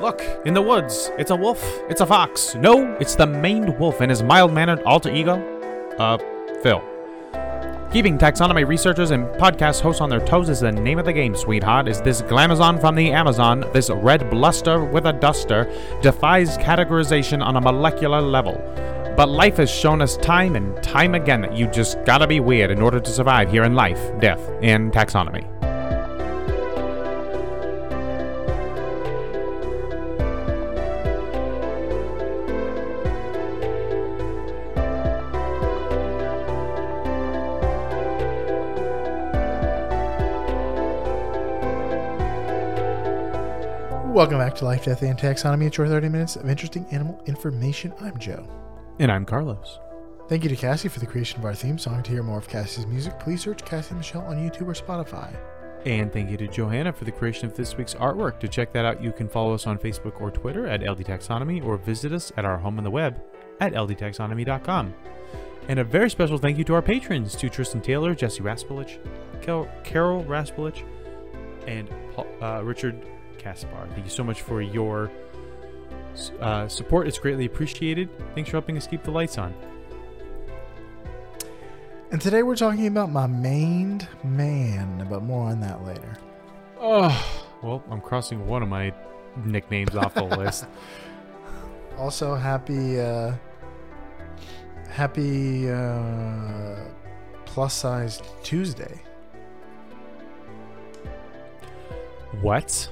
Look, in the woods, it's a wolf, it's a fox. No, it's the maned wolf and his mild mannered alter ego, uh, Phil. Keeping taxonomy researchers and podcast hosts on their toes is the name of the game, sweetheart. Is this glamazon from the Amazon, this red bluster with a duster, defies categorization on a molecular level. But life has shown us time and time again that you just gotta be weird in order to survive here in life, death, and taxonomy. To Life, Death, and Taxonomy. It's your 30 minutes of interesting animal information. I'm Joe. And I'm Carlos. Thank you to Cassie for the creation of our theme song. To hear more of Cassie's music, please search Cassie Michelle on YouTube or Spotify. And thank you to Johanna for the creation of this week's artwork. To check that out, you can follow us on Facebook or Twitter at LD Taxonomy or visit us at our home on the web at ldtaxonomy.com. And a very special thank you to our patrons, to Tristan Taylor, Jesse Raspolich, Carol, Raspolich, and Paul, uh, Richard Caspar. Thank you so much for your uh, support. It's greatly appreciated. Thanks for helping us keep the lights on. And today we're talking about my maned man, but more on that later. Oh, well, I'm crossing one of my nicknames off the list. Also, happy, uh, happy uh, plus size Tuesday. What?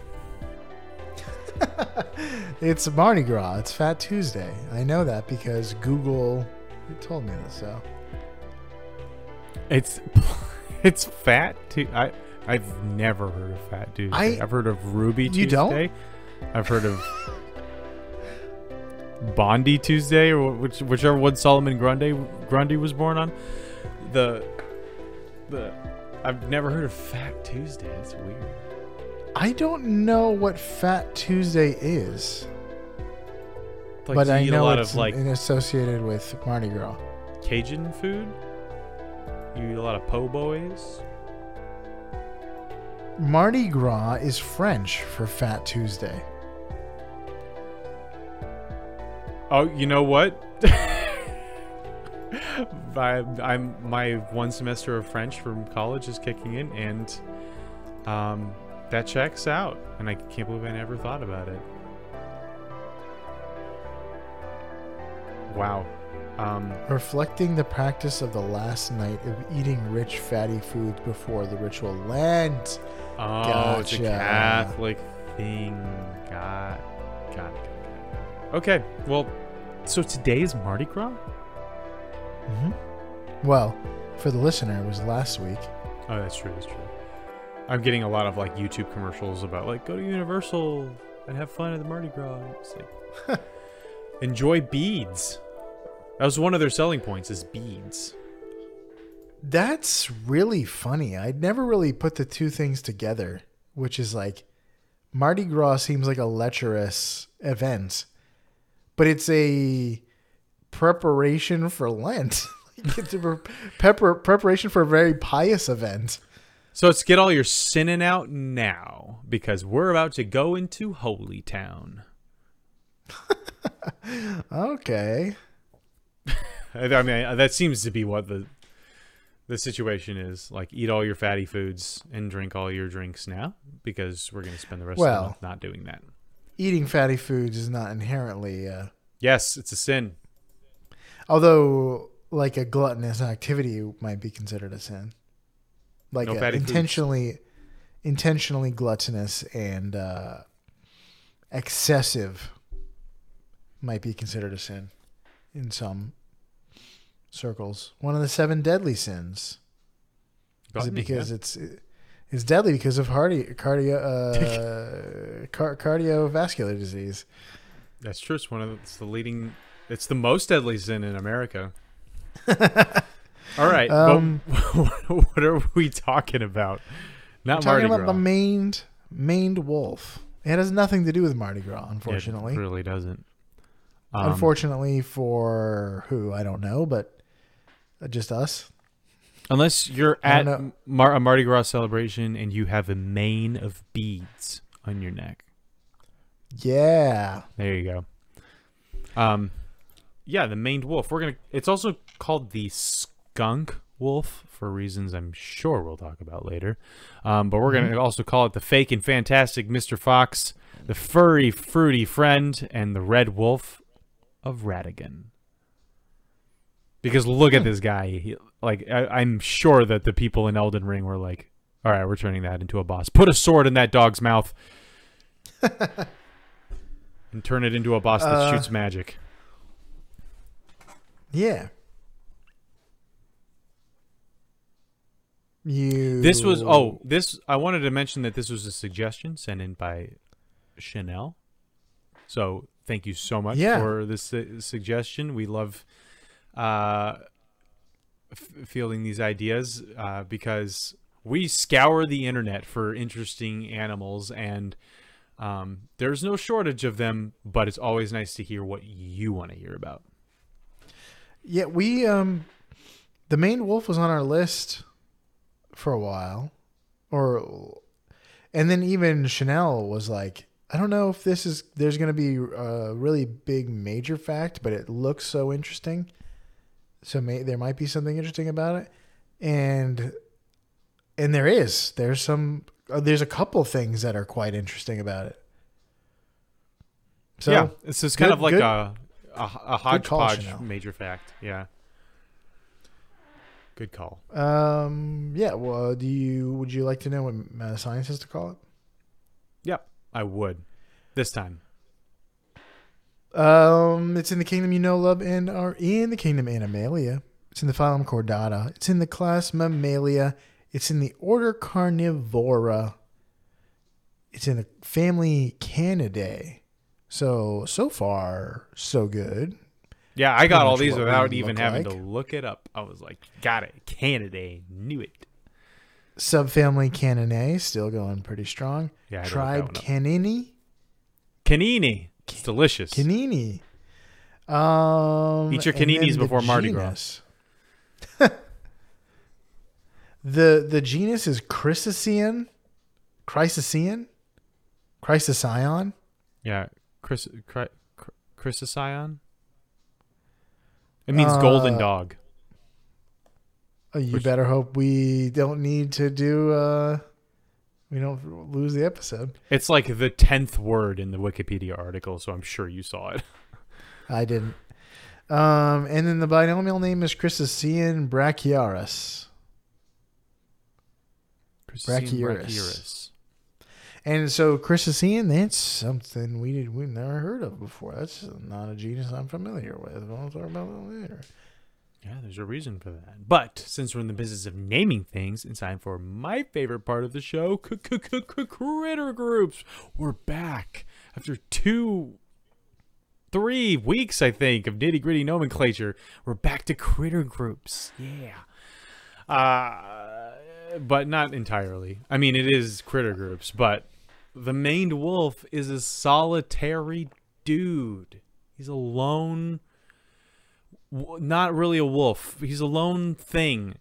it's Mardi Gras. It's Fat Tuesday. I know that because Google told me this. So It's it's fat too. I I've never heard of Fat Tuesday. I- I've heard of Ruby Tuesday. You don't? I've heard of Bondi Tuesday or which whichever one Solomon Grundy Grundy was born on. The the I've never heard of Fat Tuesday. That's weird. I don't know what Fat Tuesday is, Like, but I eat a know lot it's of like in- associated with Mardi Gras. Cajun food. You eat a lot of po' boys. Mardi Gras is French for Fat Tuesday. Oh, you know what? I, I'm my one semester of French from college is kicking in, and um, that checks out. And I can't believe I never thought about it. Wow. Um, Reflecting the practice of the last night of eating rich, fatty foods before the ritual Lent. oh, it's a Catholic thing. Got, got it, got it. Okay, well, so today is Mardi Gras. hmm Well, for the listener, it was last week. Oh, that's true. That's true. I'm getting a lot of like YouTube commercials about like go to Universal and have fun at the Mardi Gras. It's like enjoy beads. That was one of their selling points is beads. That's really funny. I'd never really put the two things together, which is like Mardi Gras seems like a lecherous event, but it's a preparation for Lent. Like, it's a pre- pepper, preparation for a very pious event. So let's get all your sinning out now because we're about to go into Holy Town. Okay. I mean, that seems to be what the the situation is. Like, eat all your fatty foods and drink all your drinks now because we're going to spend the rest of the month not doing that. Eating fatty foods is not inherently, uh, Yes, it's a sin. although like a gluttonous activity might be considered a sin. Like No uh, fatty foods. intentionally, intentionally gluttonous and uh, excessive might be considered a sin in some circles. One of the seven deadly sins. Is it because yeah. it's it's deadly because of hardy, cardio uh, car, cardiovascular disease? That's true. It's one of the, it's the leading. It's the most deadly sin in America. All right, Um, what are we talking about? We're Not talking Mardi about Gras. the maned maned wolf. It has nothing to do with Mardi Gras, unfortunately. it really doesn't. Um, unfortunately for who I don't know, but just us. unless you're at. Mar- a Mardi Gras celebration and you have a mane of beads on your neck. Yeah. There you go. Um, yeah, the maned wolf. We're gonna. It's also called the skunk wolf for reasons I'm sure we'll talk about later. Um, but we're gonna also call it the fake and fantastic Mr. Fox, the furry fruity friend, and the red wolf of Radagon. Because look at this guy. He, like I, I'm sure that the people in Elden Ring were like, "All right, we're turning that into a boss. Put a sword in that dog's mouth." and turn it into a boss that Uh, shoots magic. Yeah. You. This was oh this I wanted to mention that this was a suggestion sent in by Chanel. So thank you so much Yeah. for this su- suggestion. We love uh, f- fielding these ideas uh, because we scour the internet for interesting animals and um, there's no shortage of them. But it's always nice to hear what you want to hear about. Yeah, we um, the maned wolf was on our list for a while, or, and then even Chanel was like, I don't know if this is there's going to be a really big major fact, but it looks so interesting. So may, there might be something interesting about it, and and there is. There's some. Uh, there's a couple things that are quite interesting about it. So yeah, it's just kind good- of like good- a a, a hodgepodge major fact. Yeah. Good call. Um. Yeah. Well, do you would you like to know what uh, science has to call it? Yep, I would. This time. Um. It's in the kingdom you know, love, and are in the kingdom Animalia. It's in the phylum Chordata. It's in the class Mammalia. It's in the order Carnivora. It's in the family Canidae. So so far so good. Yeah, I got all these without even having like. to look it up. I was like, got it. Canada, knew it. Subfamily Caninae still going pretty strong. Yeah, I had to look Tribe that one up. Canini. Canini. It's delicious. Canini. Um, Eat your then caninis before Mardi Gras. the the genus is Chrysacian, Chrysacian, Chrysacion. yeah, Chris, Chry, Chry- Chrysocyon. It means golden Uh, dog. Uh, you Which- better hope we don't need to do. Uh, we don't lose the episode. It's like the tenth word in the Wikipedia article, so I'm sure you saw it. I didn't. Um, and then the binomial name is Chrysacian brachiaris. Chrysocyon Brachyurus. And so Chrysacian, that's something we did we never heard of before. That's not a genus I'm familiar with. I'll talk about that later. Yeah, there's a reason for that. But since we're in the business of naming things, it's time for my favorite part of the show, critter groups. We're back after two, three weeks, I think, of nitty gritty nomenclature. We're back to critter groups. Yeah. Uh, but not entirely. I mean, it is critter groups, but the maned wolf is a solitary dude. He's a lone not really a wolf. He's a lone thing.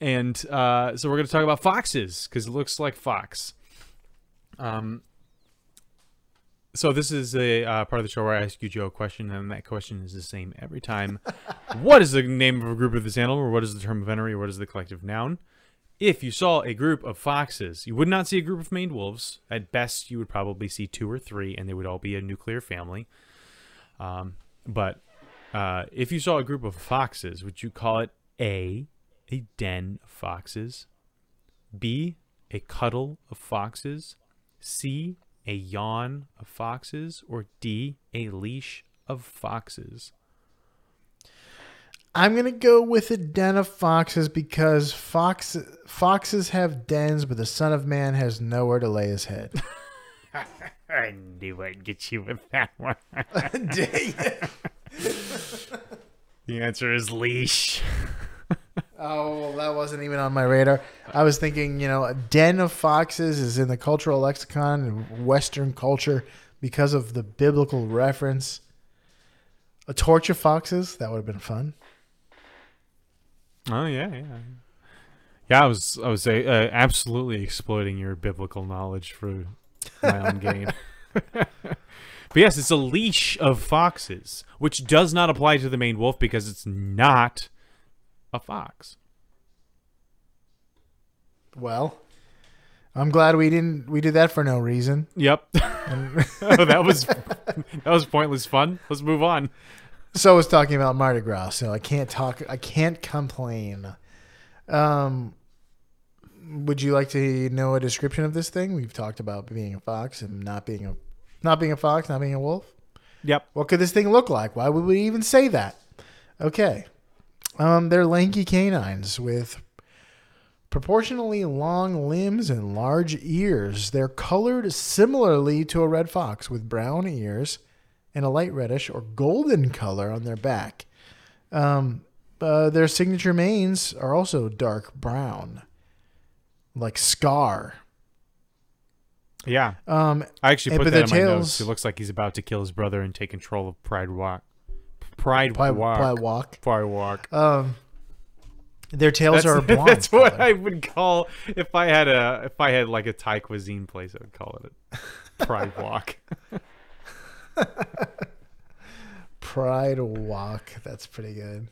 And uh, so we're going to talk about foxes because it looks like fox. Um, so this is a uh, part of the show where I ask you, Joe, a question, and that question is the same every time. what is the name of a group of this animal, or what is the term of entry, or what is the collective noun? If you saw a group of foxes, you would not see a group of maned wolves. At best, you would probably see two or three, and they would all be a nuclear family. Um, but uh, if you saw a group of foxes, would you call it A, a den of foxes, B, a cuddle of foxes, C, a yawn of foxes, or D, a leash of foxes? I'm gonna go with a den of foxes because fox foxes have dens, but the son of man has nowhere to lay his head. I knew I'd get you with that one. the answer is leash. Oh, well, that wasn't even on my radar. I was thinking, you know, a den of foxes is in the cultural lexicon and Western culture because of the biblical reference. A torch of foxes, that would have been fun. Oh yeah, yeah. Yeah, I was I was uh, absolutely exploiting your biblical knowledge for my own gain. But yes, it's a leash of foxes, which does not apply to the maned wolf because it's not a fox. Well, I'm glad we didn't we did that for no reason. Yep. oh, that was that was pointless fun. Let's move on. So I was talking about Mardi Gras, so I can't talk. I can't complain. Um, would you like to know a description of this thing? We've talked about being a fox and not being a not being a fox, not being a wolf. Yep. What could this thing look like? Why would we even say that? Okay. Um, they're lanky canines with proportionally long limbs and large ears. They're colored similarly to a red fox with brown ears and a light reddish or golden color on their back. Um, uh, their signature manes are also dark brown, like Scar. Yeah. Um, I actually put but that in their my notes. It looks like he's about to kill his brother and take control of Pride Walk. Pride Pie, Walk. pie walk. Pride Walk. Um, their tails That's, are blonde. that's what. I would call if I had a if I had like a Thai cuisine place. I would call it a Pride Walk. Pride Walk. That's pretty good.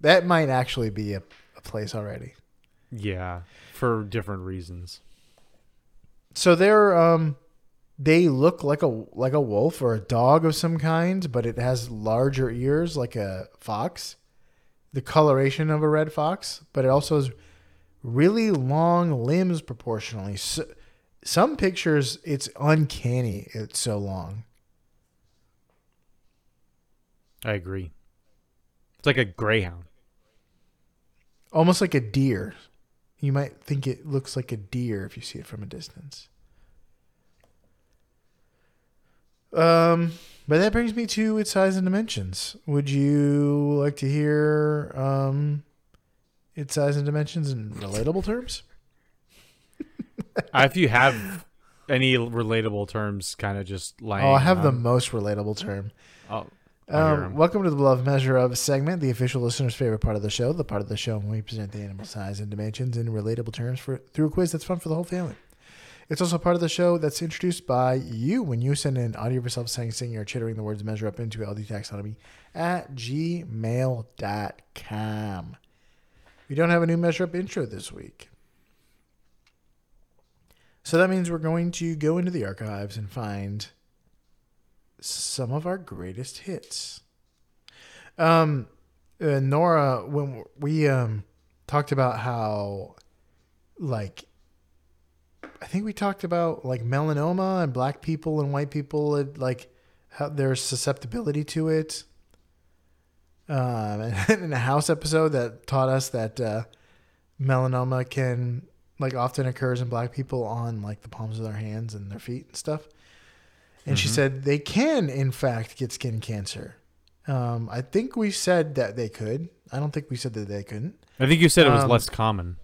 That might actually be a, a place already. Yeah, for different reasons. So they're um they look like a like a wolf or a dog of some kind, but it has larger ears like a fox. The coloration of a red fox, but it also has really long limbs proportionally. So, some pictures it's uncanny. It's so long. I agree. It's like a greyhound. Almost like a deer. You might think it looks like a deer if you see it from a distance. Um, but that brings me to its size and dimensions. Would you like to hear um, its size and dimensions in relatable terms? Uh, if you have any relatable terms, kind of just like Oh, I have the most relatable term. Oh, Um, welcome to the Beloved Measure Up segment, the official listener's favorite part of the show, the part of the show when we present the animal size and dimensions in relatable terms for through a quiz that's fun for the whole family. It's also part of the show that's introduced by you when you send in audio of yourself saying, singing, or chittering the words measure up into LD taxonomy at gmail.com. We don't have a new measure up intro this week. So that means we're going to go into the archives and find some of our greatest hits. Um, uh, Nora, when we um talked about how, like, I think we talked about like melanoma and black people and white people, and, like how their susceptibility to it. Um, and in a house episode that taught us that uh, melanoma can like often occurs in black people on like the palms of their hands and their feet and stuff. And she Mhm. said they can, in fact, get skin cancer. Um, I think we said that they could. I don't think we said that they couldn't. I think you said it was Um, less common.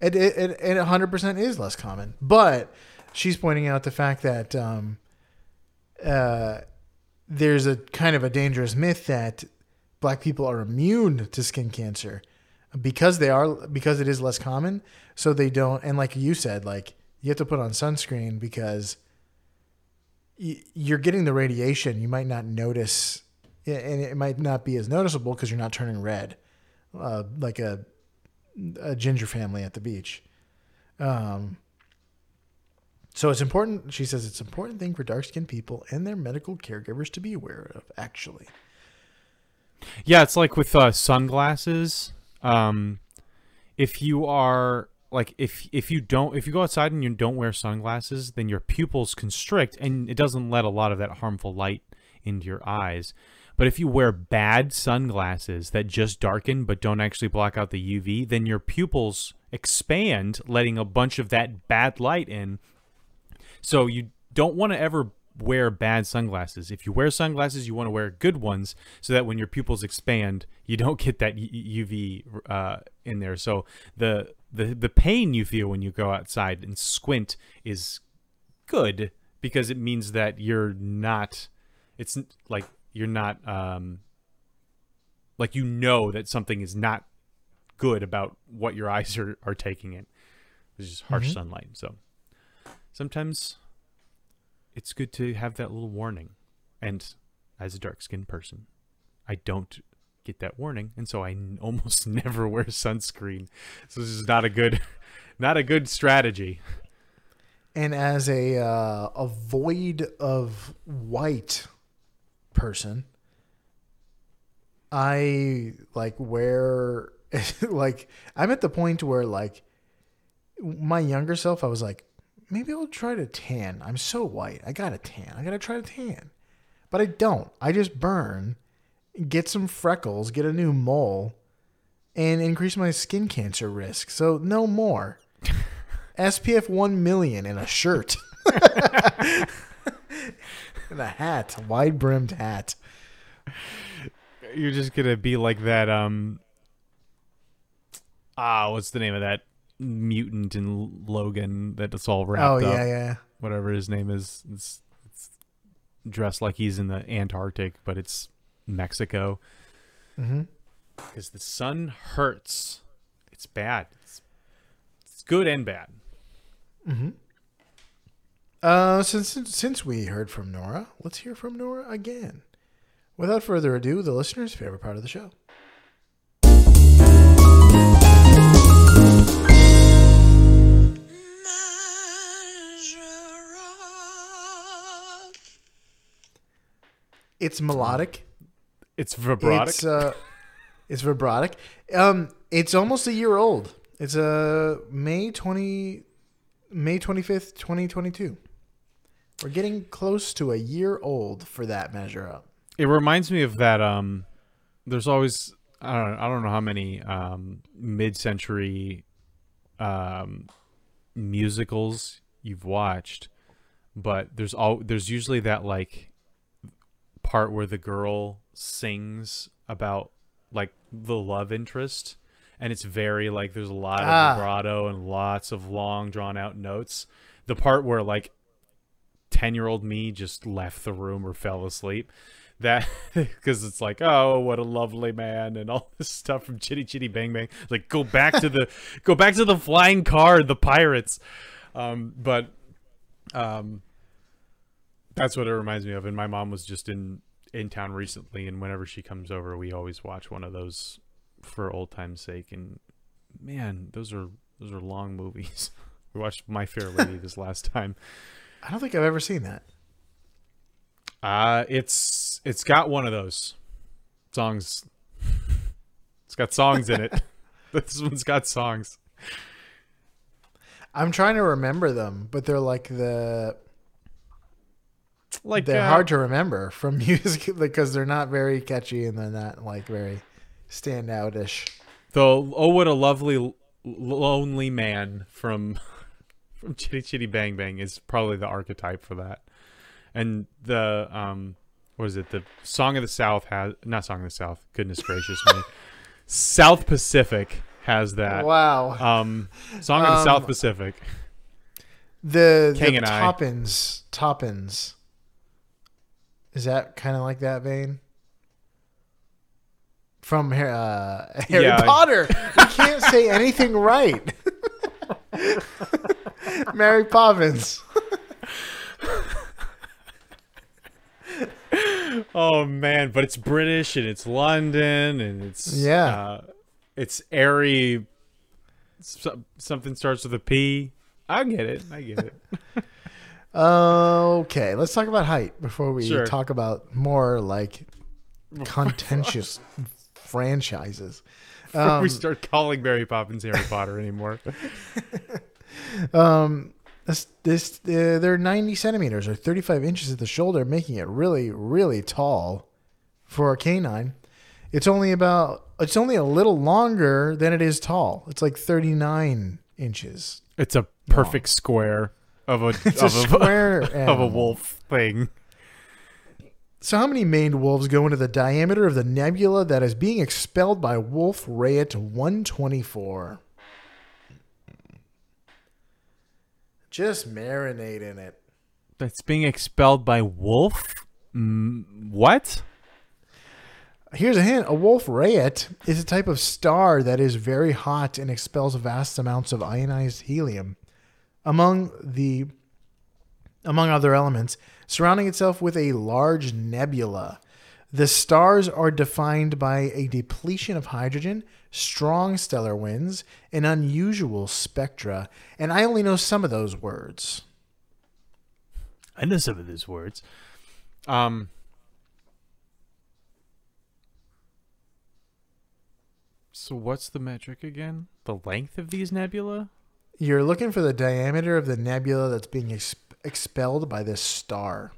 It it, it, it 100% is less common. But she's pointing out the fact that um, uh, there's a kind of a dangerous myth that black people are immune to skin cancer because they are because it is less common. So they don't. And like you said, like you have to put on sunscreen because you're getting the radiation. You might not notice, and it might not be as noticeable because you're not turning red, uh, like a a ginger family at the beach. Um, so it's important. She says it's an important thing for dark skinned people and their medical caregivers to be aware of. Actually, Yeah, it's like with uh, sunglasses. Um, if you are like if if you don't if you go outside and you don't wear sunglasses, then your pupils constrict and it doesn't let a lot of that harmful light into your eyes. But if you wear bad sunglasses that just darken but don't actually block out the UV, then your pupils expand, letting a bunch of that bad light in. So you don't want to ever wear bad sunglasses. If you wear sunglasses, you want to wear good ones so that when your pupils expand, you don't get that UV uh, in there. So the the the pain you feel when you go outside and squint is good because it means that you're not. It's like you're not um like you know that something is not good about what your eyes are, are taking in. It's just harsh Mhm. sunlight. So sometimes it's good to have that little warning. And as a dark skinned person, I don't get that warning, and so I n- almost never wear sunscreen. So this is not a good, not a good strategy. And as a uh, a void of white person, I like wear like I'm at the point where like my younger self, I was like, maybe I'll try to tan. I'm so white. I got to tan. I got to try to tan. But I don't. I just burn, get some freckles, get a new mole, and increase my skin cancer risk. So no more. SPF 1 million in a shirt. and a hat, wide brimmed hat. You're just gonna be like that. Um. Ah, what's the name of that mutant in Logan that it's all wrapped Oh, up? yeah, yeah. Whatever his name is. It's, it's dressed like he's in the Antarctic, but it's Mexico. Mm-hmm. Because the sun hurts. It's bad. It's, it's good and bad. Mm-hmm. Uh, since since we heard from Nora, let's hear from Nora again. Without further ado, the listener's favorite part of the show. It's melodic. It's vibratic. It's uh, it's vibratic. Um, it's almost a year old. It's uh May twenty, May twenty fifth, twenty twenty two. We're getting close to a year old for that measure up. it reminds me of that um there's always I don't I don't know how many um mid-century um musicals you've watched but there's all there's usually that like part where the girl sings about like the love interest and it's very like there's a lot of Ah. vibrato and lots of long drawn out notes. The part where like 10 year old me just left the room or fell asleep that because it's like oh what a lovely man and all this stuff from chitty chitty bang bang. Like go back to the go back to the flying car the pirates. Um but um that's what it reminds me of and my mom was just in in town recently and whenever she comes over we always watch one of those for old time's sake and man those are those are long movies we watched my fair lady this last time I don't think I've ever seen that. Uh it's it's got one of those songs. It's got songs in it. this one's got songs. I'm trying to remember them, but they're like the Like they're uh, hard to remember from music because they're not very catchy and they're not like very standoutish. the oh what a lovely lonely man from from Chitty Chitty Bang Bang is probably the archetype for that. And the um what is it? The Song of the South has not Song of the South. Goodness gracious me. South Pacific has that. Wow. Um Song of the Um, South Pacific. The King the and I. Toppins Toppins. Is that kind of like that vein? From uh, Harry Yeah. Potter. we can't say anything right. Mary Poppins. Oh man, but it's British and it's London and it's Yeah. uh, it's airy. So, something starts with a P. I get it. I get it. Okay, let's talk about height before we Sure. talk about more like contentious franchises. Before Um, we start calling Mary Poppins Harry Potter anymore. Um, this, this uh, they're 90 centimeters or 35 inches at the shoulder, making it really, really tall for a canine. It's only about it's only a little longer than it is tall. It's like 39 inches. It's a perfect square of a It's a of square of a wolf thing. So, how many maned wolves go into the diameter of the nebula that is being expelled by Wolf Rayet 124? Just marinate in it. That's being expelled by wolf. Mm, what? Here's a hint. A Wolf Rayet is a type of star that is very hot and expels vast amounts of ionized helium. Among the among other elements, surrounding itself with a large nebula. The stars are defined by a depletion of hydrogen, strong stellar winds, and unusual spectra. And I only know some of those words. I know some of those words. Um, so what's the metric again? The length of these nebula? You're looking for the diameter of the nebula that's being ex- expelled by this star.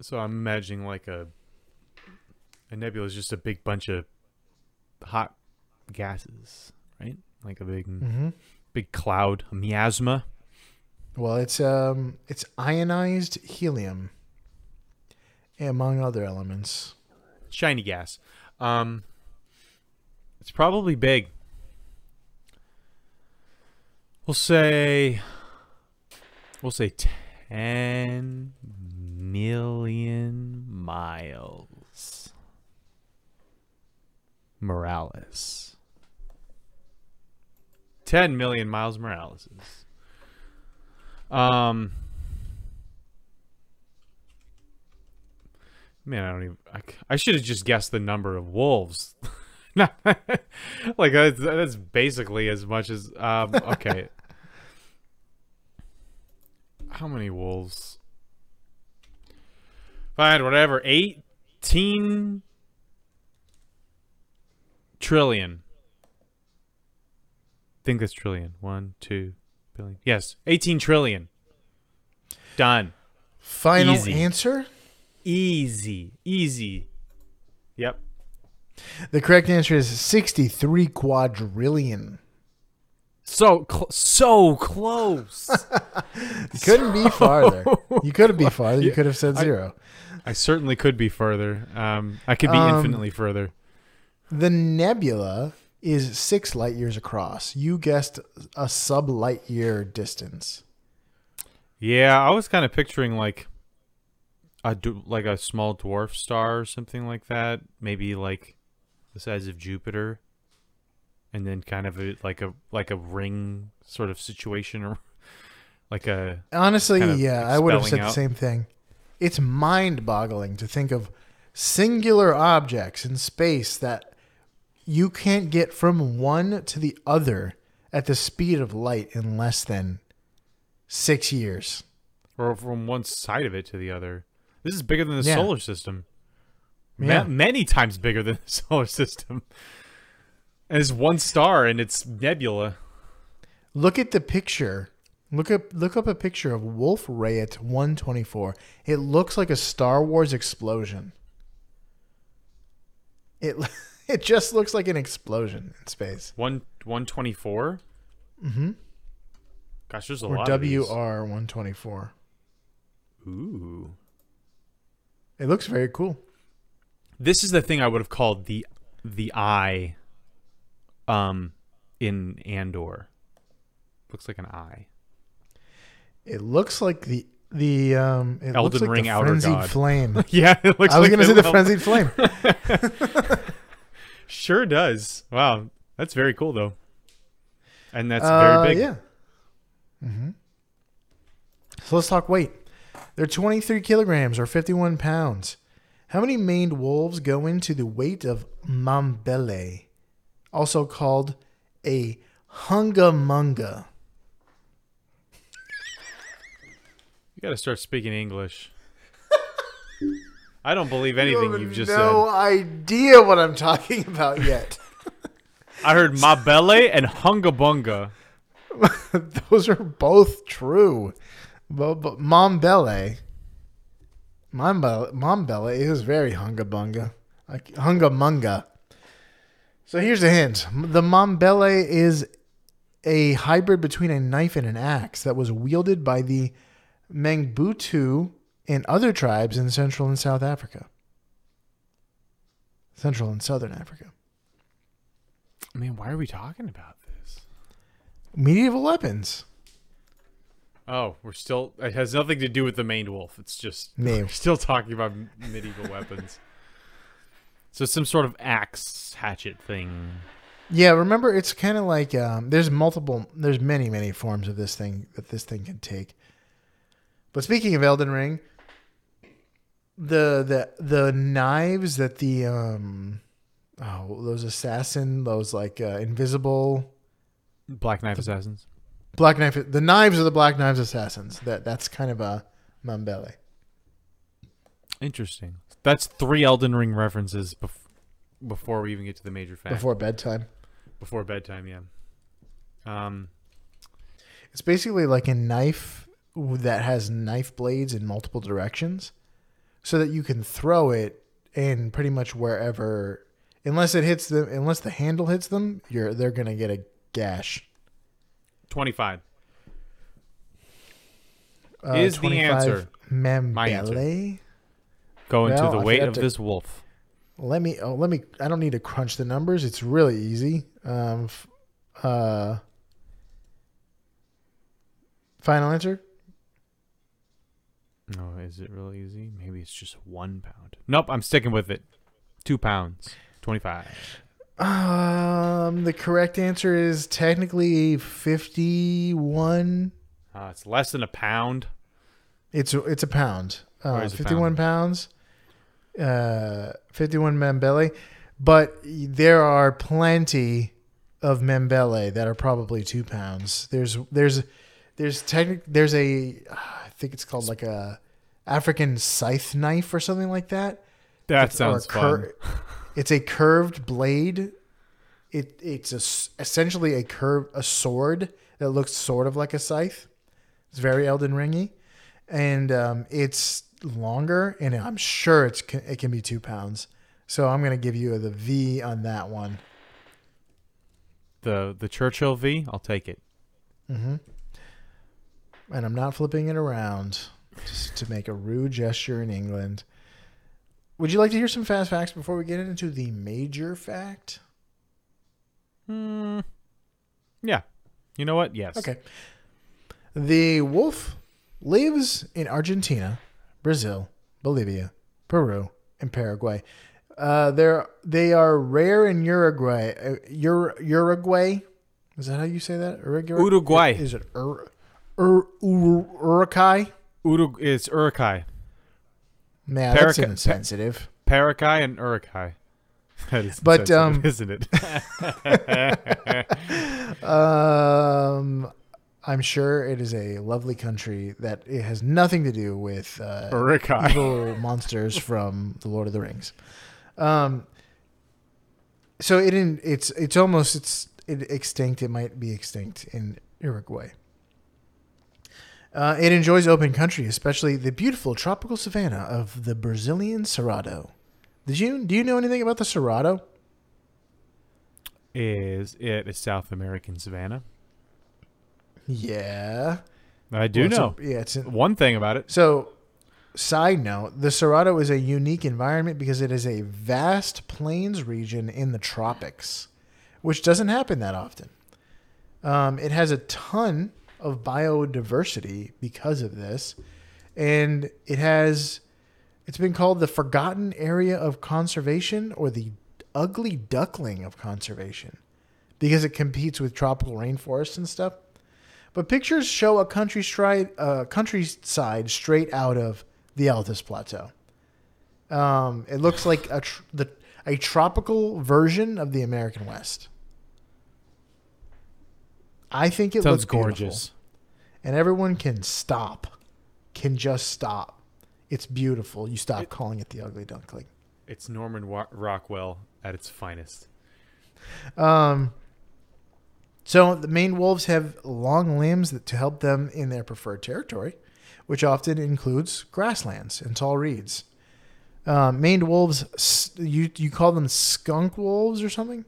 So I'm imagining like a a nebula is just a big bunch of hot gases, right? Like a big Mm-hmm. big cloud, a miasma. Well, it's um, it's ionized helium, among other elements. shiny gas. Um, it's probably big. We'll say, we'll say ten million miles. Morales. Ten million miles Morales. Um. Man, I don't even. I should have just guessed the number of wolves. Like that's, that's basically as much as. Um, okay. How many wolves? Fine, whatever. Eighteen trillion. think that's trillion. One, two, billion. Yes, eighteen trillion. Done. Final Easy. answer. Easy, easy. Yep. The correct answer is 63 quadrillion. So cl- so close. You couldn't be farther. You couldn't be farther. You could have said zero. I certainly could be further. Um, I could be Um, infinitely further. The nebula is six light years across. You guessed a sub light year distance. Yeah, I was kind of picturing like a like a small dwarf star or something like that. Maybe like the size of Jupiter, and then kind of a, like a like a ring sort of situation, or like a Honestly, kind of yeah, I would have said expelling the same thing. It's mind boggling to think of singular objects in space that you can't get from one to the other at the speed of light in less than six years. or from one side of it to the other. This is bigger than the Yeah. solar system. Ma- many times bigger than the solar system. And it's one star and it's nebula. Look at the picture. Look up look up a picture of Wolf Rayet 124. It looks like a Star Wars explosion. It it just looks like an explosion in space. One one twenty four. Mm-hmm. Gosh, there's a Or lot. of these. WR 124. Ooh. It looks very cool. This is the thing I would have called the the eye. Um, in Andor. Looks like an eye. It looks like the the um it looks Elden like Ring the Outer frenzied God. flame. yeah, it looks I was like gonna say the frenzied flame. Sure does. Wow, that's very cool though. And that's Uh, very big. Yeah. hmm So let's talk weight. They're 23 kilograms or 51 pounds. How many maned wolves go into the weight of mambele, also called a hungamunga? You got to start speaking English. I don't believe anything have you've just said no idea what I'm talking about yet. I heard Mabele and Hungabunga. Those are both true. But, but Mombele, Mombele, Mombele is very hunga hungabunga, like hunga munga. So here's a hint: the Mombele is a hybrid between a knife and an axe that was wielded by the Mangbetu and other tribes in Central and South Africa. Central and Southern Africa. I mean, why are we talking about this? Medieval weapons. Oh, we're still. It has nothing to do with the maned wolf. It's just No. we're still talking about medieval weapons. So some sort of axe hatchet thing. Yeah, remember it's kind of like um, there's multiple, there's many, many forms of this thing that this thing can take. But speaking of Elden Ring, the the the knives that the um oh those assassin those like uh, invisible Black Knife Assassins. Black knife the knives are the black knives assassins that that's kind of a mambele Interesting. That's three Elden Ring references bef- before we even get to the major fact. before bedtime. before bedtime, yeah. Um, It's basically like a knife that has knife blades in multiple directions so that you can throw it in pretty much wherever unless it hits them unless the handle hits them, you're they're going to get a gash. 25. Uh, Is the answer Membele. answer. Go into Well, the weight of to- this wolf. Let me oh, let me I don't need to crunch the numbers. It's really easy. Um uh Final answer? No, is it really easy? Maybe it's just one pound. Nope, I'm sticking with it. Two pounds. 25. Um the correct answer is technically 51 Uh, it's less than a pound. It's it's a pound. Uh, it 51 pounds. Uh, 51 membele. But there are plenty of membele that are probably two pounds. There's there's there's technic there's a I think it's called like a African scythe knife or something like that. That It's- sounds cur- fun. It's a curved blade. It it's a essentially a curve a sword that looks sort of like a scythe. It's very Elden Ringy, and um, it's longer, and I'm sure it's it can be two pounds. So I'm gonna give you the V on that one. The the Churchill V, I'll take it. hmm And I'm not flipping it around just to make a rude gesture in England. Would you like to hear some fast facts before we get into the major fact? Hmm. Yeah. You know what? Yes. Okay. The wolf lives in Argentina, Brazil, Bolivia, Peru, and Paraguay. Uh, they're they are rare in Uruguay. Uh, Ur- Uruguay, is that how you say that? Uruguay. Uruguay. Is it Ur- Ur- Ur- Uruguay? Urug- it's Urukai. Man, that's Paraca- insensitive. Parakai and Urukai. That is But, um, isn't it? Um, I'm sure it is a lovely country that it has nothing to do with uh, Uruk-hai. evil monsters from the Lord of the Rings. Um, so it in it's it's almost it's it extinct. It might be extinct in Uruguay. Uh, it enjoys open country, especially the beautiful tropical savanna of the Brazilian Cerrado. Did you do you know anything about the Cerrado? Is it a South American savanna? Yeah, I do Well, it's a- know yeah, it's in, one thing about it. So, side note, the Cerrado is a unique environment because it is a vast plains region in the tropics, which doesn't happen that often. Um, it has a ton of biodiversity because of this, and it has. It's been called the forgotten area of conservation or the ugly duckling of conservation because it competes with tropical rainforests and stuff. But pictures show a countryside, uh, countryside straight out of the Altus Plateau. Um, it looks like a tr- the a tropical version of the American West. I think it Sounds looks gorgeous. And everyone can stop, can just stop. It's beautiful. You stop calling it the ugly duckling. It's Norman Wa- Rockwell at its finest. Um, so the maned wolves have long limbs that, to help them in their preferred territory, which often includes grasslands and tall reeds. Um, maned wolves, you you call them skunk wolves or something?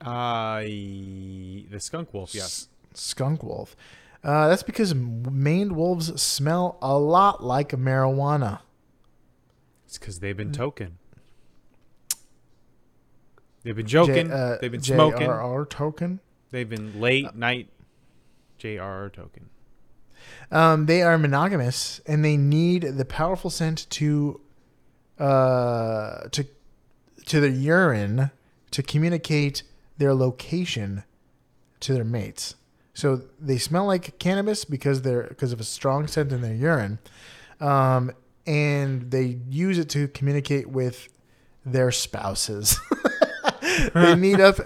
Uh, the skunk wolf, yes. S- skunk wolf. Uh, that's because maned wolves smell a lot like marijuana. It's because they've been token. They've been joking. J- uh, they've been smoking. JRR token. They've been late night. JRR token. Um, they are monogamous and they need the powerful scent to uh, to to the urine to communicate their location to their mates. So they smell like cannabis because they're because of a strong scent in their urine, um, and they use it to communicate with their spouses. they meet up.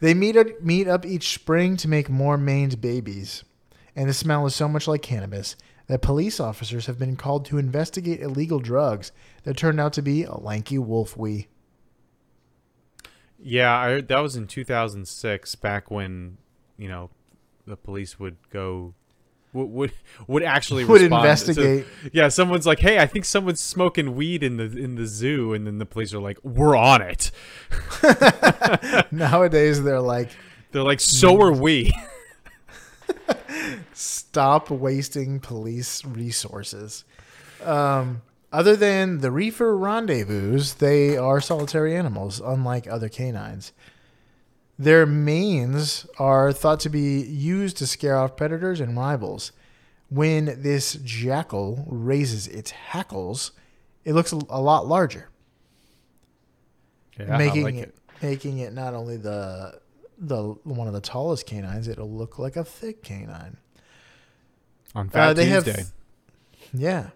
They meet up, meet up each spring to make more maned babies, and the smell is so much like cannabis that police officers have been called to investigate illegal drugs that turned out to be a lanky wolf wee. Yeah, I, that was in 2006, back when you know the police would go would would, would actually Would respond. investigate. Yeah, someone's like, "Hey, I think someone's smoking weed in the in the zoo," and then the police are like, "We're on it." Nowadays, they're like, They're like, "So are we." stop wasting police resources. Um, other than the reefer rendezvous, they are solitary animals, unlike other canines. Their manes are thought to be used to scare off predators and rivals. When this jackal raises its hackles, it looks a lot larger, Yeah, making like it, it. making it not only the the one of the tallest canines, it'll look like a thick canine. on Fat Uh, they have- Tuesday. Yeah.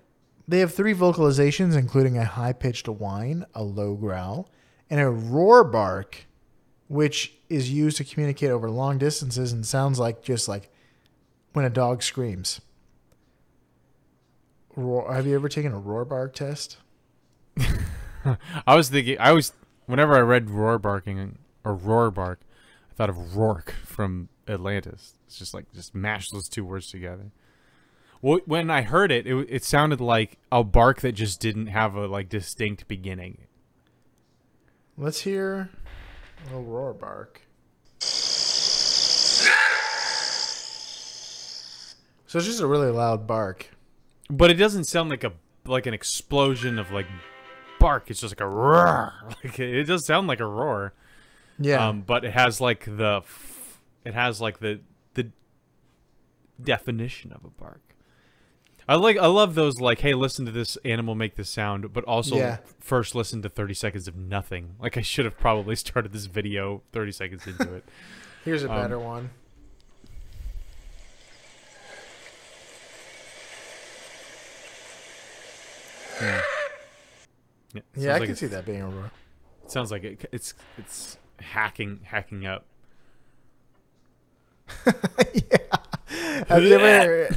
They have three vocalizations, including a high pitched whine, a low growl, and a roar bark, which is used to communicate over long distances and sounds like just like when a dog screams. Roar, have you ever taken a roar bark test? I was thinking. I was whenever I read roar barking or roar bark, I thought of Rourke from Atlantis. It's just like just mash those two words together. Well, when I heard it, it, it sounded like a bark that just didn't have a like distinct beginning. Let's hear a roar bark. So it's just a really loud bark. But it doesn't sound like a like an explosion of like bark. It's just like a roar. Like it does sound like a roar. Yeah. Um, but it has like the it has like the the definition of a bark. I like I love those like hey listen to this animal make this sound but also Yeah. first listen to 30 seconds of nothing. Like I should have probably started this video 30 seconds into it. Here's a um, better one. Yeah, Yeah, sounds I like can see that being a roar. It sounds like it, it's it's hacking hacking up. yeah. Have you ever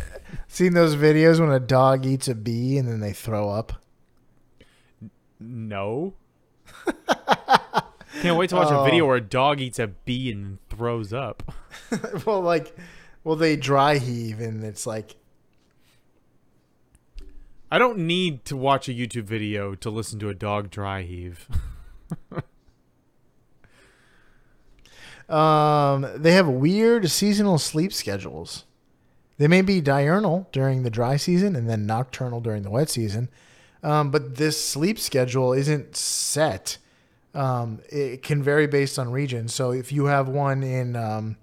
seen those videos when a dog eats a bee and then they throw up? No. Can't wait to watch Oh. a video where a dog eats a bee and throws up. well, like, well, they dry heave and it's like, I don't need to watch a YouTube video to listen to a dog dry heave. um, they have weird seasonal sleep schedules. They may be diurnal during the dry season and then nocturnal during the wet season. Um, but this sleep schedule isn't set. Um, it can vary based on region. So if you have one in, um,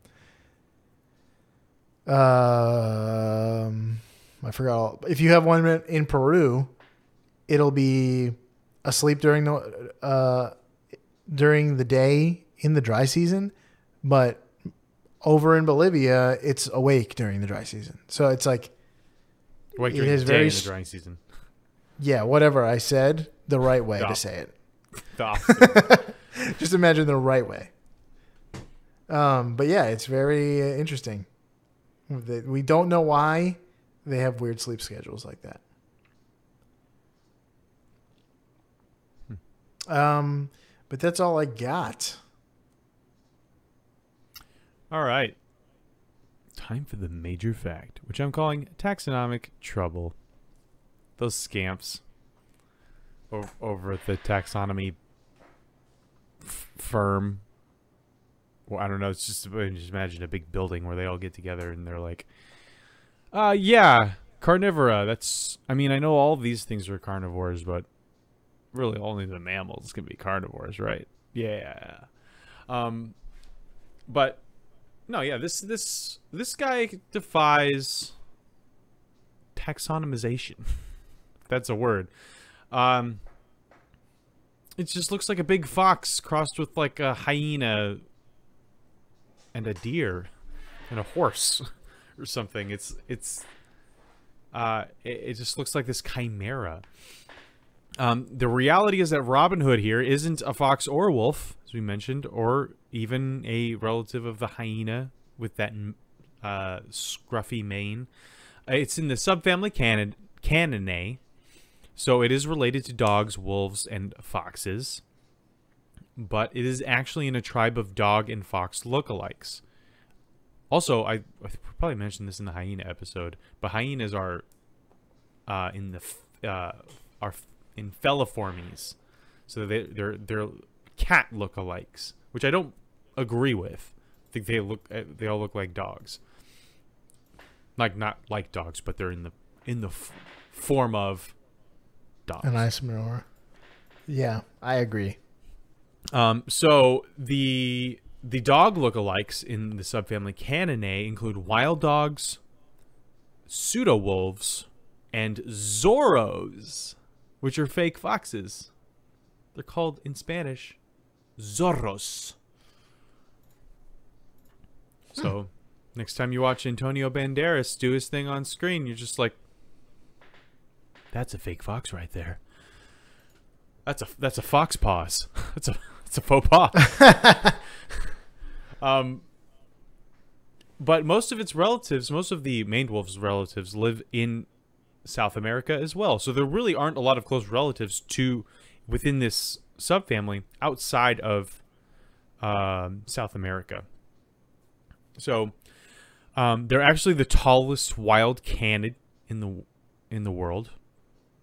um, I forgot. all- If you have one in Peru, it'll be asleep during the uh, during the day in the dry season, but over in Bolivia, it's awake during the dry season. So it's like, It during is the day very in the drying season. yeah, whatever I said, the right way to say it. Just imagine the right way. Um, but yeah, it's very uh, interesting. We don't know why they have weird sleep schedules like that. Um, but that's all I got. All right. Time for the major fact, which I'm calling taxonomic trouble. Those scamps over at the taxonomy f- firm. Well, I don't know. It's just, just imagine a big building where they all get together and they're like, uh, yeah, carnivora. That's, I mean, I know all these things are carnivores, but really only the mammals can be carnivores, right? Yeah. Um, but no, yeah, this this this guy defies taxonomization. that's a word. Um it just looks like a big fox crossed with like a hyena and a deer and a horse or something. It's it's uh, it, it just looks like this chimera. Um, the reality is that Robin Hood here isn't a fox or a wolf, as we mentioned, or even a relative of the hyena with that uh, scruffy mane. Uh, it's in the subfamily Canon Caninae, so it is related to dogs, wolves, and foxes. But it is actually in a tribe of dog and fox lookalikes. Also, I, I probably mentioned this in the hyena episode, but hyenas are uh, in the uh, are in feliformes, so they they're they're cat lookalikes, which I don't agree with. I think they look uh, they all look like dogs, like not like dogs, but they're in the in the f- form of dogs. An isomer. Yeah, I agree. Um, so the the dog lookalikes in the subfamily Caninae include wild dogs, pseudo wolves, and zorros, which are fake foxes. They're called in Spanish zorros. So, hmm. next time you watch Antonio Banderas do his thing on screen, you're just like, "That's a fake fox right there. That's a that's a fox paws. That's a that's a faux pas." um, but most of its relatives, most of the maned wolf's relatives, live in South America as well. So there really aren't a lot of close relatives to within this subfamily outside of um, South America. So um, they're actually the tallest wild canid in the in the world.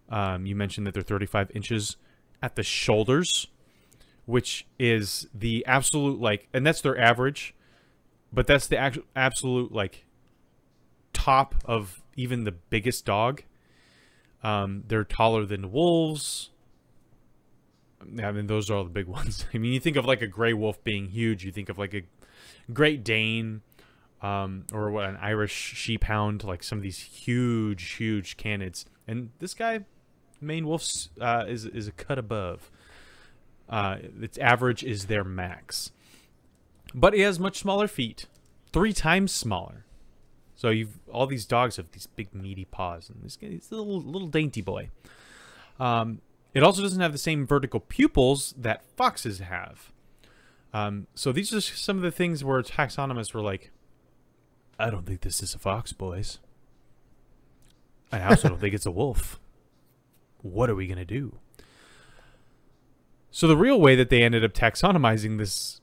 Um, you mentioned that they're 35 inches at the shoulders, which is the absolute like, and that's their average, but that's the actual absolute like top of even the biggest dog. Um, they're taller than wolves. I mean, those are all the big ones. I mean, you think of like a gray wolf being huge. You think of like a Great Dane, um, or what an Irish Sheephound, like some of these huge, huge canids. And this guy, maned wolf's, uh, is is a cut above. Uh, its average is their max, but it has much smaller feet, three times smaller. So you've all these dogs have these big meaty paws, and this guy's a little little dainty boy. Um, it also doesn't have the same vertical pupils that foxes have. Um, so these are some of the things where taxonomists were like, "I don't think this is a fox, boys. I also don't think it's a wolf. What are we gonna do?" So the real way that they ended up taxonomizing this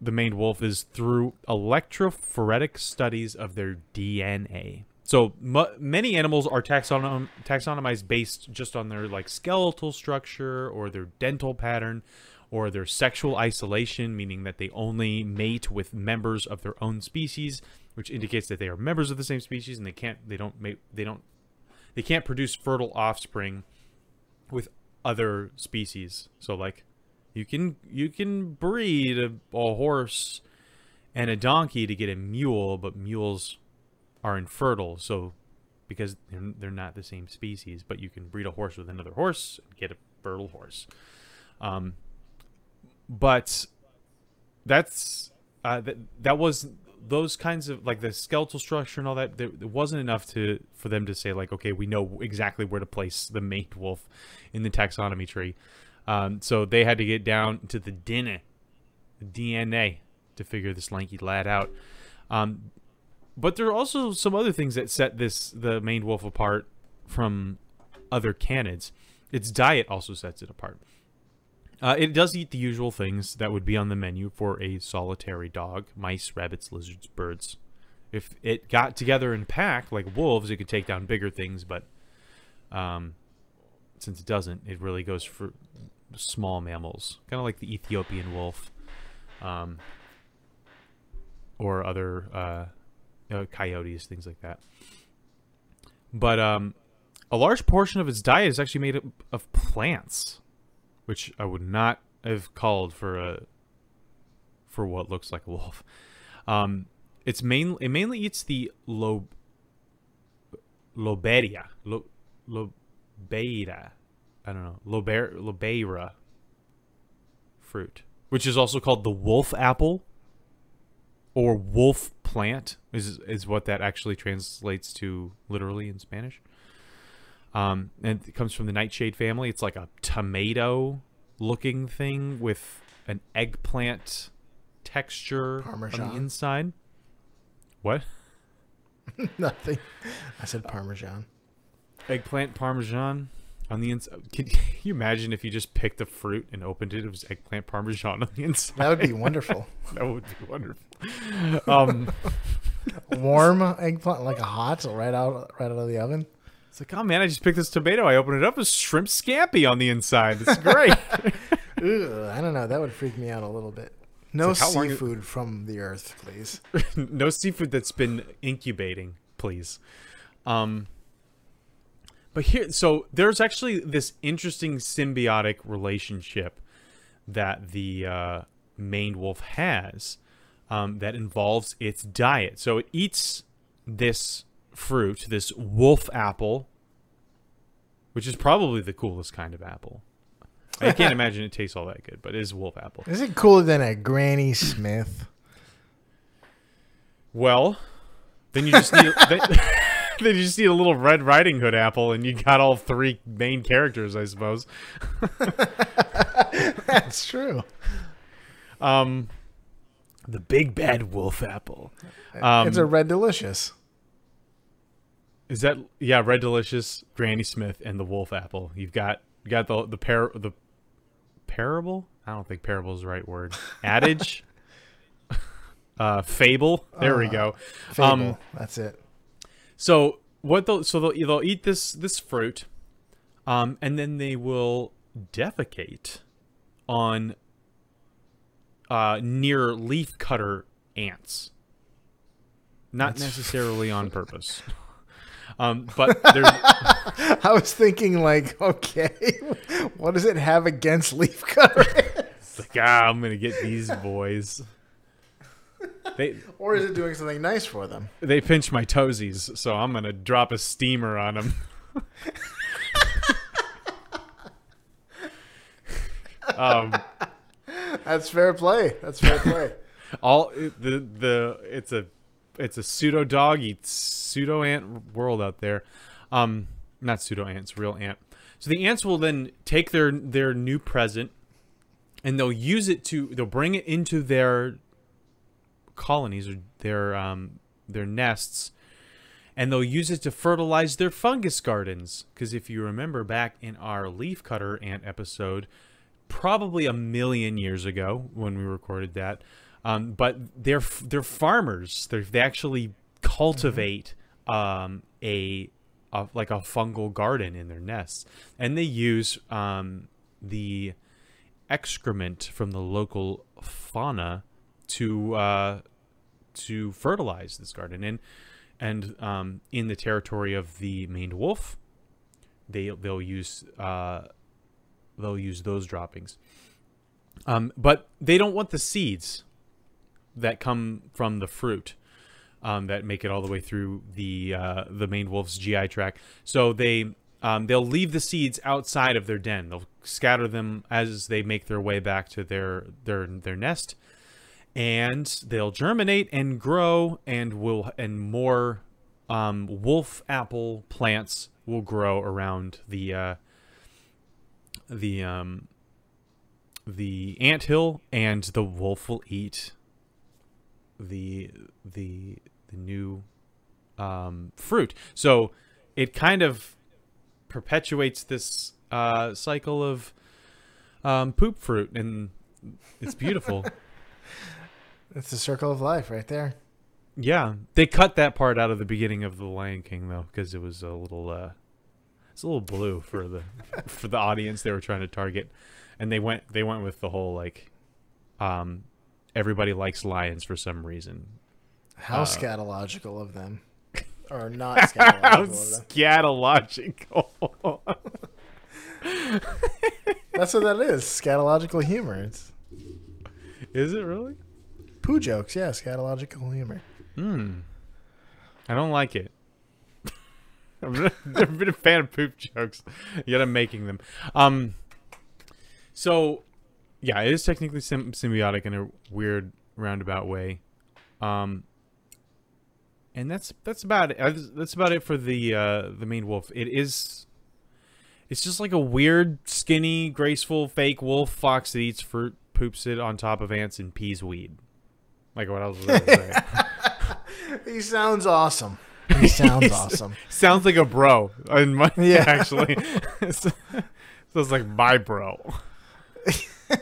the maned wolf is through electrophoretic studies of their DNA. So m- many animals are taxonom- taxonomized based just on their like skeletal structure or their dental pattern or their sexual isolation, meaning that they only mate with members of their own species, which indicates that they are members of the same species and they can't they don't mate they don't they can't produce fertile offspring with other species. So like you can you can breed a, a horse and a donkey to get a mule, but mules are infertile. So because they're, they're not the same species, but you can breed a horse with another horse and get a fertile horse. Um, but that's uh, that that was those kinds of like the skeletal structure and all that. There, it wasn't enough to for them to say like, okay, we know exactly where to place the maned wolf in the taxonomy tree. Um, so they had to get down to the DNA, DNA, to figure this lanky lad out. Um, but there are also some other things that set this the maned wolf apart from other canids. Its diet also sets it apart. Uh, it does eat the usual things that would be on the menu for a solitary dog: mice, rabbits, lizards, birds. If it got together in pack like wolves, it could take down bigger things, but um, since it doesn't, it really goes for small mammals, kind of like the Ethiopian wolf, um, or other uh, know, coyotes, things like that. But um, a large portion of its diet is actually made up of plants, which I would not have called for a for what looks like a wolf. Um, it's main it mainly eats the lob loberia lo, lobeira I don't know, lober, fruit, which is also called the wolf apple. or wolf plant is is what that actually translates to literally in Spanish. Um, and it comes from the nightshade family. It's like a tomato looking thing with an eggplant texture on the inside. What? Nothing. I said Parmesan. Eggplant parmesan on the inside. Can you imagine if you just picked a fruit and opened it? It was eggplant parmesan on the inside. That would be wonderful. That would be wonderful. Um, Warm eggplant, like a hot, right out, right out of the oven. It's like, oh man, I just picked this tomato. I opened it up. It's shrimp scampi on the inside. It's great. Ugh, I don't know. That would freak me out a little bit. No like, how long seafood from the earth, please. no seafood that's been incubating, please. Um, but here, so there's actually this interesting symbiotic relationship that the uh, maned wolf has um, that involves its diet. So it eats this fruit, this wolf apple, which is probably the coolest kind of apple. I can't imagine it tastes all that good, but it is wolf apple. Is it cooler than a Granny Smith? Well, then you just need then, then you just need a little Red Riding Hood apple, and you got all three main characters, I suppose. That's true. Um, the big bad wolf apple. Um, it's a red delicious. Is that yeah? Red Delicious, Granny Smith, and the wolf apple. You've got you got the the par the parable. I don't think parable is the right word. Adage. uh, fable. There we Uh, go. Fable. Um, That's it. So what they'll so they'll they'll eat this this fruit, um, and then they will defecate on uh, near leaf cutter ants. Not That's- necessarily on purpose. Um, but I was thinking, like, okay, what does it have against leaf cutter? it's like ah, I'm gonna get these boys. They or is it doing something nice for them? they pinch my toesies, so I'm gonna drop a steamer on them. um, That's fair play. That's fair play. all the the it's a it's a pseudo dog eats pseudo ant world out there. Um, not pseudo ants, real ant. So the ants will then take their their new present, and they'll use it to they'll bring it into their colonies or their um their nests and they'll use it to fertilize their fungus gardens because if you remember back in our leaf cutter ant episode probably a million years ago when we recorded that um, but they're they're farmers. They're, they actually cultivate um, a, a like a fungal garden in their nests. And they use um, the excrement from the local fauna to uh, to fertilize this garden. And and um, in the territory of the maned wolf they they'll use uh, they'll use those droppings. Um, but they don't want the seeds that come from the fruit um, that make it all the way through the uh, the maned wolf's GI tract. So they um, they'll leave the seeds outside of their den. They'll scatter them as they make their way back to their their their nest. And they'll germinate and grow and will and more um, wolf apple plants will grow around the uh, the um, the ant hill and the wolf will eat the the the new um, fruit. So it kind of perpetuates this uh, cycle of um, poop fruit and it's beautiful. It's the circle of life right there. Yeah, they cut that part out of the beginning of the Lion King though, because it was a little, uh, it's a little blue for the for the audience they were trying to target, and they went they went with the whole like, um, everybody likes lions for some reason. How Uh, scatological of them. Or not scatological scatological! That's what that is. Scatological humor. It's Is it really? poo jokes. Yeah, scatological humor. Hmm. I don't like it. I've never been a fan of poop jokes, yet I'm making them. Um. So, yeah, it is technically sym- symbiotic in a weird roundabout way. Um, and that's that's about it. That's about it for the uh, the maned wolf. It is. It's just like a weird, skinny, graceful, fake wolf fox that eats fruit, poops it on top of ants, and pees weed. Like what else was I gonna say? He sounds awesome. He sounds awesome. Sounds like a bro. In my, Yeah. actually. so, it's like my bro.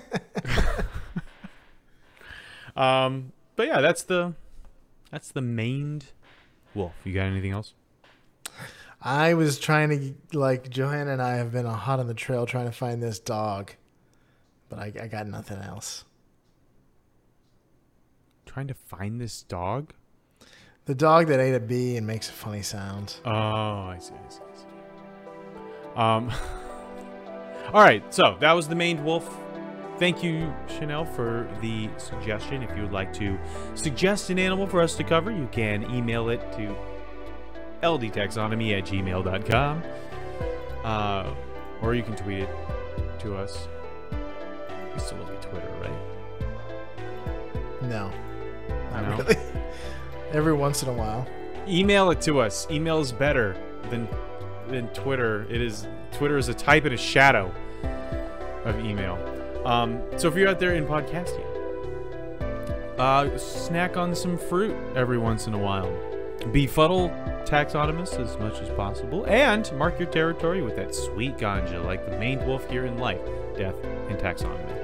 um, but yeah, that's the that's the maned wolf. You got anything else? I was trying to like Johanna and I have been hot on the trail trying to find this dog, but I, I got nothing else. Trying to find this dog. The dog that ate a bee and makes a funny sound. Oh, I see. I see. I see. Um. all right, so that was the maned wolf. Thank you, Chanel, for the suggestion. If you would like to suggest an animal for us to cover, you can email it to ldtaxonomy at gmail.com. Uh, or you can tweet it to us. We still be Twitter, right? No, not No? really. Every once in a while. email it to us. Email is better than than Twitter. It is Twitter is a type and a shadow of email. Um, so if you're out there in podcasting, uh, snack on some fruit every once in a while. Befuddle taxonomists as much as possible, and mark your territory with that sweet ganja, like the maned wolf here in life, death, and taxonomy.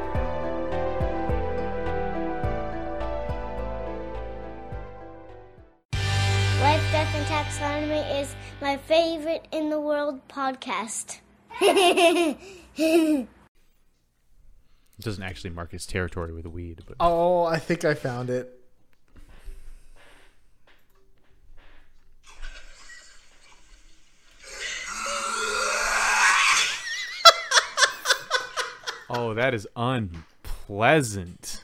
Podcast. It doesn't actually mark his territory with a weed, but Oh, I think I found it. oh, that is unpleasant.